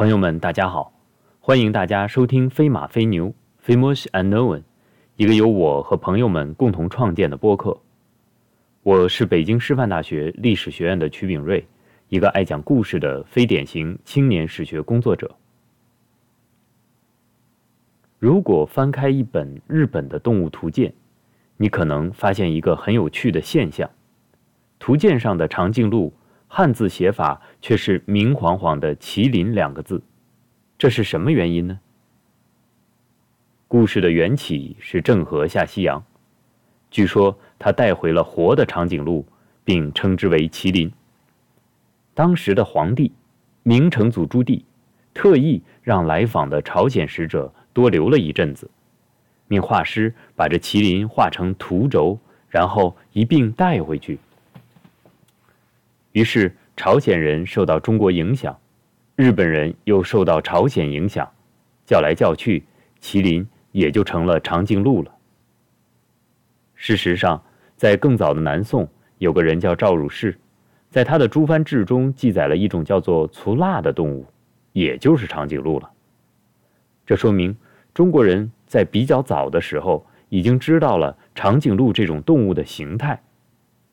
朋友们，大家好，欢迎大家收听《飞马飞牛》（Famous Unknown），一个由我和朋友们共同创建的播客。我是北京师范大学历史学院的曲炳瑞，一个爱讲故事的非典型青年史学工作者。如果翻开一本日本的动物图鉴，你可能发现一个很有趣的现象：图鉴上的长颈鹿。汉字写法却是明晃晃的“麒麟”两个字，这是什么原因呢？故事的缘起是郑和下西洋，据说他带回了活的长颈鹿，并称之为麒麟。当时的皇帝明成祖朱棣特意让来访的朝鲜使者多留了一阵子，命画师把这麒麟画成图轴，然后一并带回去。于是，朝鲜人受到中国影响，日本人又受到朝鲜影响，叫来叫去，麒麟也就成了长颈鹿了。事实上，在更早的南宋，有个人叫赵汝士，在他的《诸藩志》中记载了一种叫做粗蜡的动物，也就是长颈鹿了。这说明中国人在比较早的时候已经知道了长颈鹿这种动物的形态。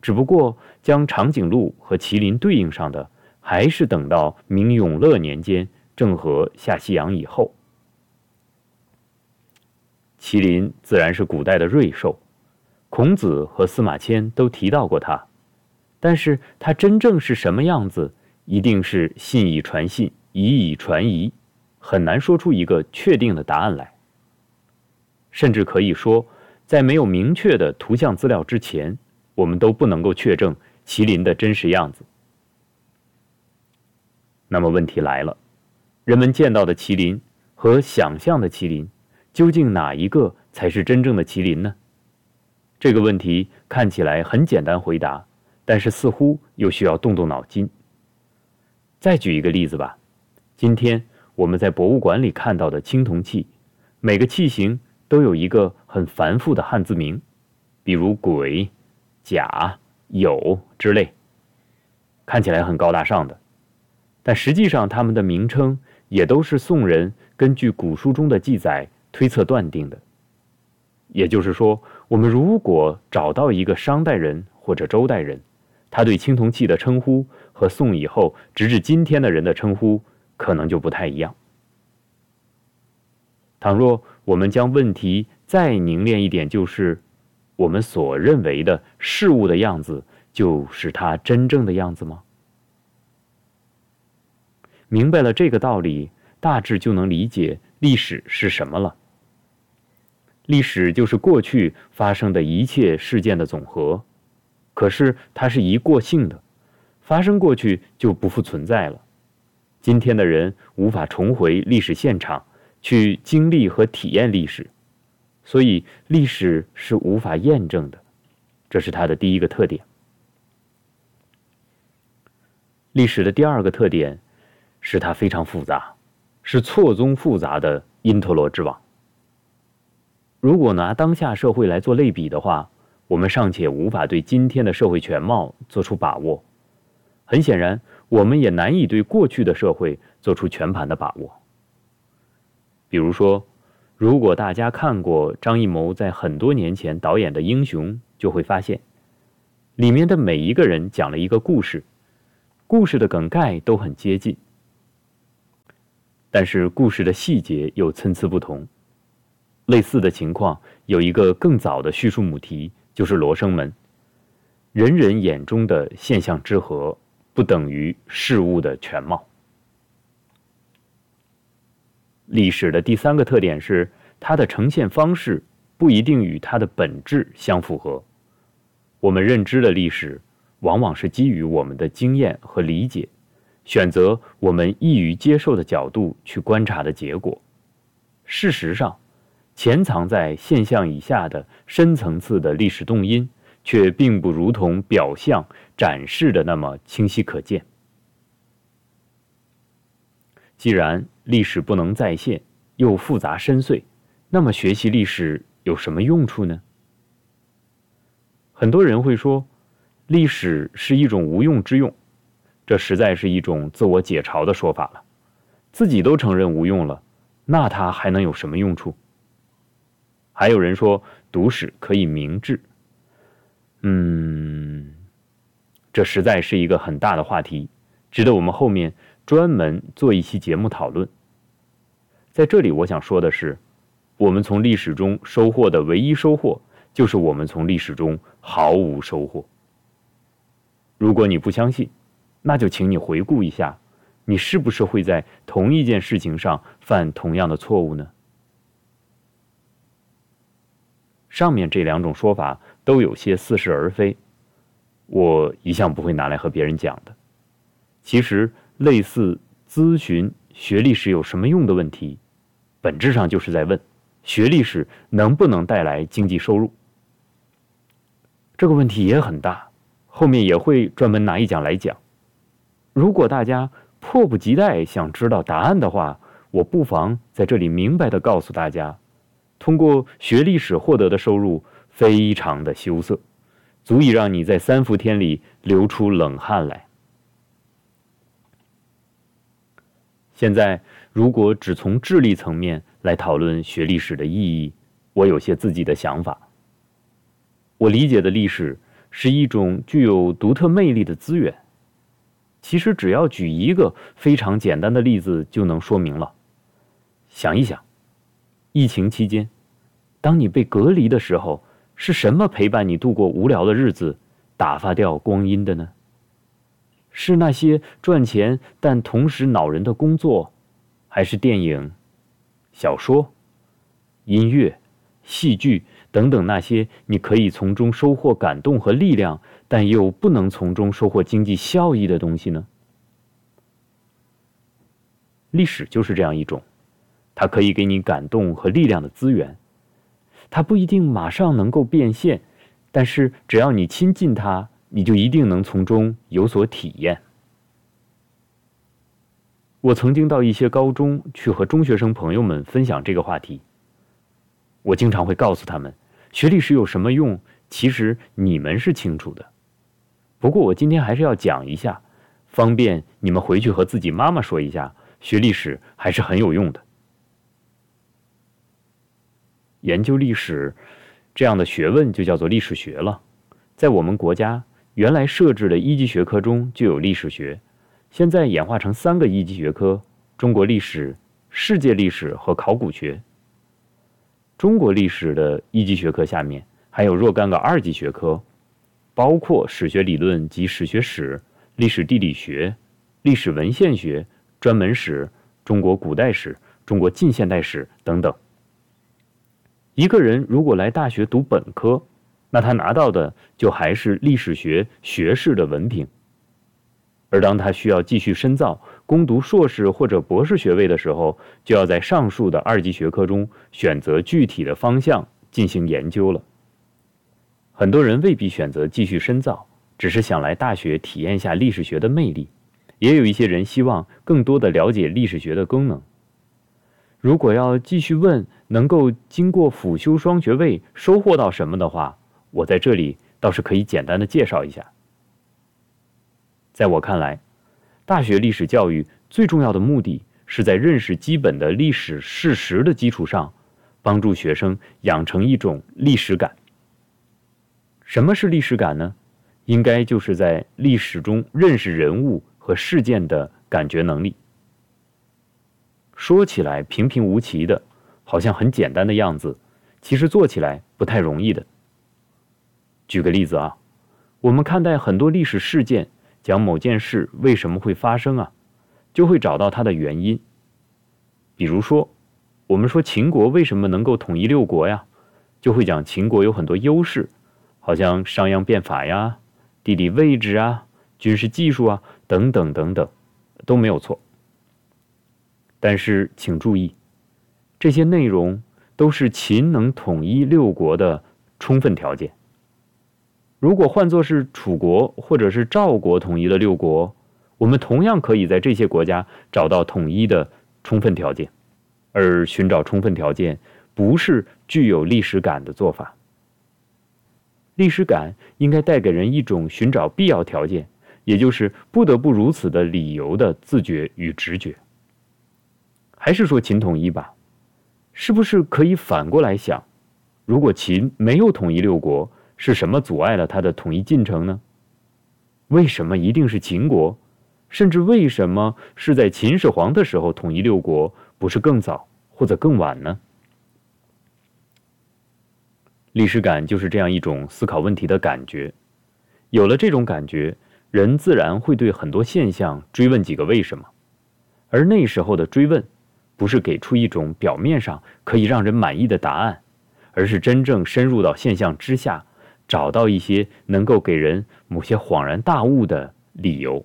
只不过将长颈鹿和麒麟对应上的，还是等到明永乐年间郑和下西洋以后。麒麟自然是古代的瑞兽，孔子和司马迁都提到过它，但是它真正是什么样子，一定是信以传信，以以传疑，很难说出一个确定的答案来。甚至可以说，在没有明确的图像资料之前。我们都不能够确证麒麟的真实样子。那么问题来了，人们见到的麒麟和想象的麒麟，究竟哪一个才是真正的麒麟呢？这个问题看起来很简单回答，但是似乎又需要动动脑筋。再举一个例子吧，今天我们在博物馆里看到的青铜器，每个器型都有一个很繁复的汉字名，比如“鬼”。甲、酉之类，看起来很高大上的，但实际上他们的名称也都是宋人根据古书中的记载推测断定的。也就是说，我们如果找到一个商代人或者周代人，他对青铜器的称呼和宋以后直至今天的人的称呼可能就不太一样。倘若我们将问题再凝练一点，就是。我们所认为的事物的样子，就是它真正的样子吗？明白了这个道理，大致就能理解历史是什么了。历史就是过去发生的一切事件的总和，可是它是一过性的，发生过去就不复存在了。今天的人无法重回历史现场去经历和体验历史。所以历史是无法验证的，这是它的第一个特点。历史的第二个特点是它非常复杂，是错综复杂的因陀罗之网。如果拿当下社会来做类比的话，我们尚且无法对今天的社会全貌做出把握，很显然，我们也难以对过去的社会做出全盘的把握。比如说。如果大家看过张艺谋在很多年前导演的《英雄》，就会发现，里面的每一个人讲了一个故事，故事的梗概都很接近，但是故事的细节又参差不同。类似的情况有一个更早的叙述母题，就是《罗生门》，人人眼中的现象之和，不等于事物的全貌。历史的第三个特点是，它的呈现方式不一定与它的本质相符合。我们认知的历史，往往是基于我们的经验和理解，选择我们易于接受的角度去观察的结果。事实上，潜藏在现象以下的深层次的历史动因，却并不如同表象展示的那么清晰可见。既然历史不能再现，又复杂深邃，那么学习历史有什么用处呢？很多人会说，历史是一种无用之用，这实在是一种自我解嘲的说法了。自己都承认无用了，那它还能有什么用处？还有人说读史可以明志，嗯，这实在是一个很大的话题，值得我们后面专门做一期节目讨论。在这里，我想说的是，我们从历史中收获的唯一收获，就是我们从历史中毫无收获。如果你不相信，那就请你回顾一下，你是不是会在同一件事情上犯同样的错误呢？上面这两种说法都有些似是而非，我一向不会拿来和别人讲的。其实，类似咨询学历史有什么用的问题。本质上就是在问，学历史能不能带来经济收入？这个问题也很大，后面也会专门拿一讲来讲。如果大家迫不及待想知道答案的话，我不妨在这里明白的告诉大家：通过学历史获得的收入非常的羞涩，足以让你在三伏天里流出冷汗来。现在。如果只从智力层面来讨论学历史的意义，我有些自己的想法。我理解的历史是一种具有独特魅力的资源。其实只要举一个非常简单的例子就能说明了。想一想，疫情期间，当你被隔离的时候，是什么陪伴你度过无聊的日子，打发掉光阴的呢？是那些赚钱但同时恼人的工作？还是电影、小说、音乐、戏剧等等那些你可以从中收获感动和力量，但又不能从中收获经济效益的东西呢？历史就是这样一种，它可以给你感动和力量的资源，它不一定马上能够变现，但是只要你亲近它，你就一定能从中有所体验。我曾经到一些高中去和中学生朋友们分享这个话题。我经常会告诉他们，学历史有什么用？其实你们是清楚的。不过我今天还是要讲一下，方便你们回去和自己妈妈说一下，学历史还是很有用的。研究历史这样的学问就叫做历史学了。在我们国家原来设置的一级学科中就有历史学。现在演化成三个一级学科：中国历史、世界历史和考古学。中国历史的一级学科下面还有若干个二级学科，包括史学理论及史学史、历史地理学、历史文献学、专门史、中国古代史、中国近现代史等等。一个人如果来大学读本科，那他拿到的就还是历史学学士的文凭。而当他需要继续深造、攻读硕士或者博士学位的时候，就要在上述的二级学科中选择具体的方向进行研究了。很多人未必选择继续深造，只是想来大学体验一下历史学的魅力；也有一些人希望更多的了解历史学的功能。如果要继续问能够经过辅修双学位收获到什么的话，我在这里倒是可以简单的介绍一下。在我看来，大学历史教育最重要的目的是在认识基本的历史事实的基础上，帮助学生养成一种历史感。什么是历史感呢？应该就是在历史中认识人物和事件的感觉能力。说起来平平无奇的，好像很简单的样子，其实做起来不太容易的。举个例子啊，我们看待很多历史事件。讲某件事为什么会发生啊，就会找到它的原因。比如说，我们说秦国为什么能够统一六国呀，就会讲秦国有很多优势，好像商鞅变法呀、地理位置啊、军事技术啊等等等等，都没有错。但是请注意，这些内容都是秦能统一六国的充分条件。如果换作是楚国或者是赵国统一的六国，我们同样可以在这些国家找到统一的充分条件，而寻找充分条件不是具有历史感的做法。历史感应该带给人一种寻找必要条件，也就是不得不如此的理由的自觉与直觉。还是说秦统一吧？是不是可以反过来想？如果秦没有统一六国，是什么阻碍了他的统一进程呢？为什么一定是秦国？甚至为什么是在秦始皇的时候统一六国，不是更早或者更晚呢？历史感就是这样一种思考问题的感觉。有了这种感觉，人自然会对很多现象追问几个为什么。而那时候的追问，不是给出一种表面上可以让人满意的答案，而是真正深入到现象之下，找到一些能够给人某些恍然大悟的理由。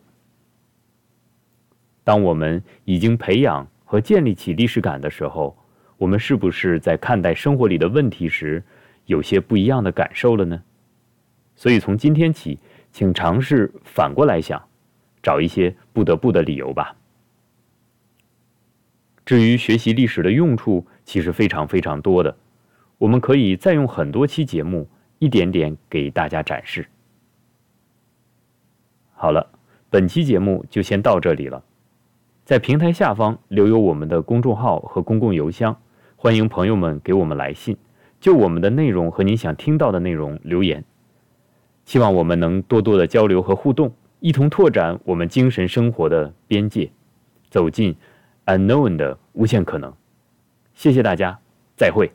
当我们已经培养和建立起历史感的时候，我们是不是在看待生活里的问题时，有些不一样的感受了呢？所以从今天起，请尝试反过来想，找一些不得不的理由吧。至于学习历史的用处，其实非常非常多的，我们可以再用很多期节目，一点点给大家展示。好了，本期节目就先到这里了。在平台下方留有我们的公众号和公共邮箱，欢迎朋友们给我们来信，就我们的内容和您想听到的内容留言。希望我们能多多的交流和互动，一同拓展我们精神生活的边界，走进 unknown 的无限可能。谢谢大家，再会。